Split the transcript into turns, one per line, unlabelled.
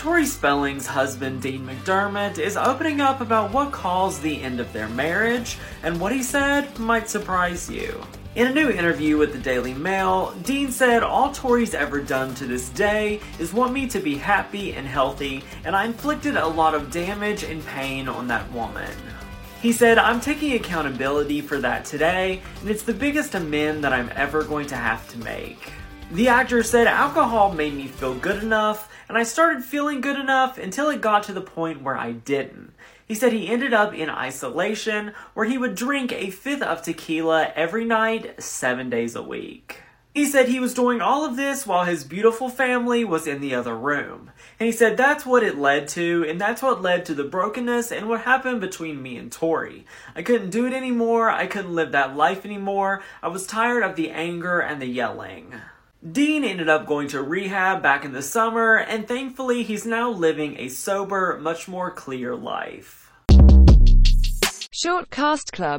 Tori Spelling's husband, Dean McDermott, is opening up about what caused the end of their marriage, and what he said might surprise you. In a new interview with the Daily Mail, Dean said, All Tori's ever done to this day is want me to be happy and healthy, and I inflicted a lot of damage and pain on that woman. He said, I'm taking accountability for that today, and it's the biggest amend that I'm ever going to have to make. The actor said, Alcohol made me feel good enough and I started feeling good enough until it got to the point where I didn't. He said he ended up in isolation where he would drink a fifth of tequila every night, seven days a week. He said he was doing all of this while his beautiful family was in the other room. And he said that's what it led to, and that's what led to the brokenness and what happened between me and Tori. I couldn't do it anymore, I couldn't live that life anymore, I was tired of the anger and the yelling. Dean ended up going to rehab back in the summer, and thankfully, he's now living a sober, much more clear life.
Short Cast Club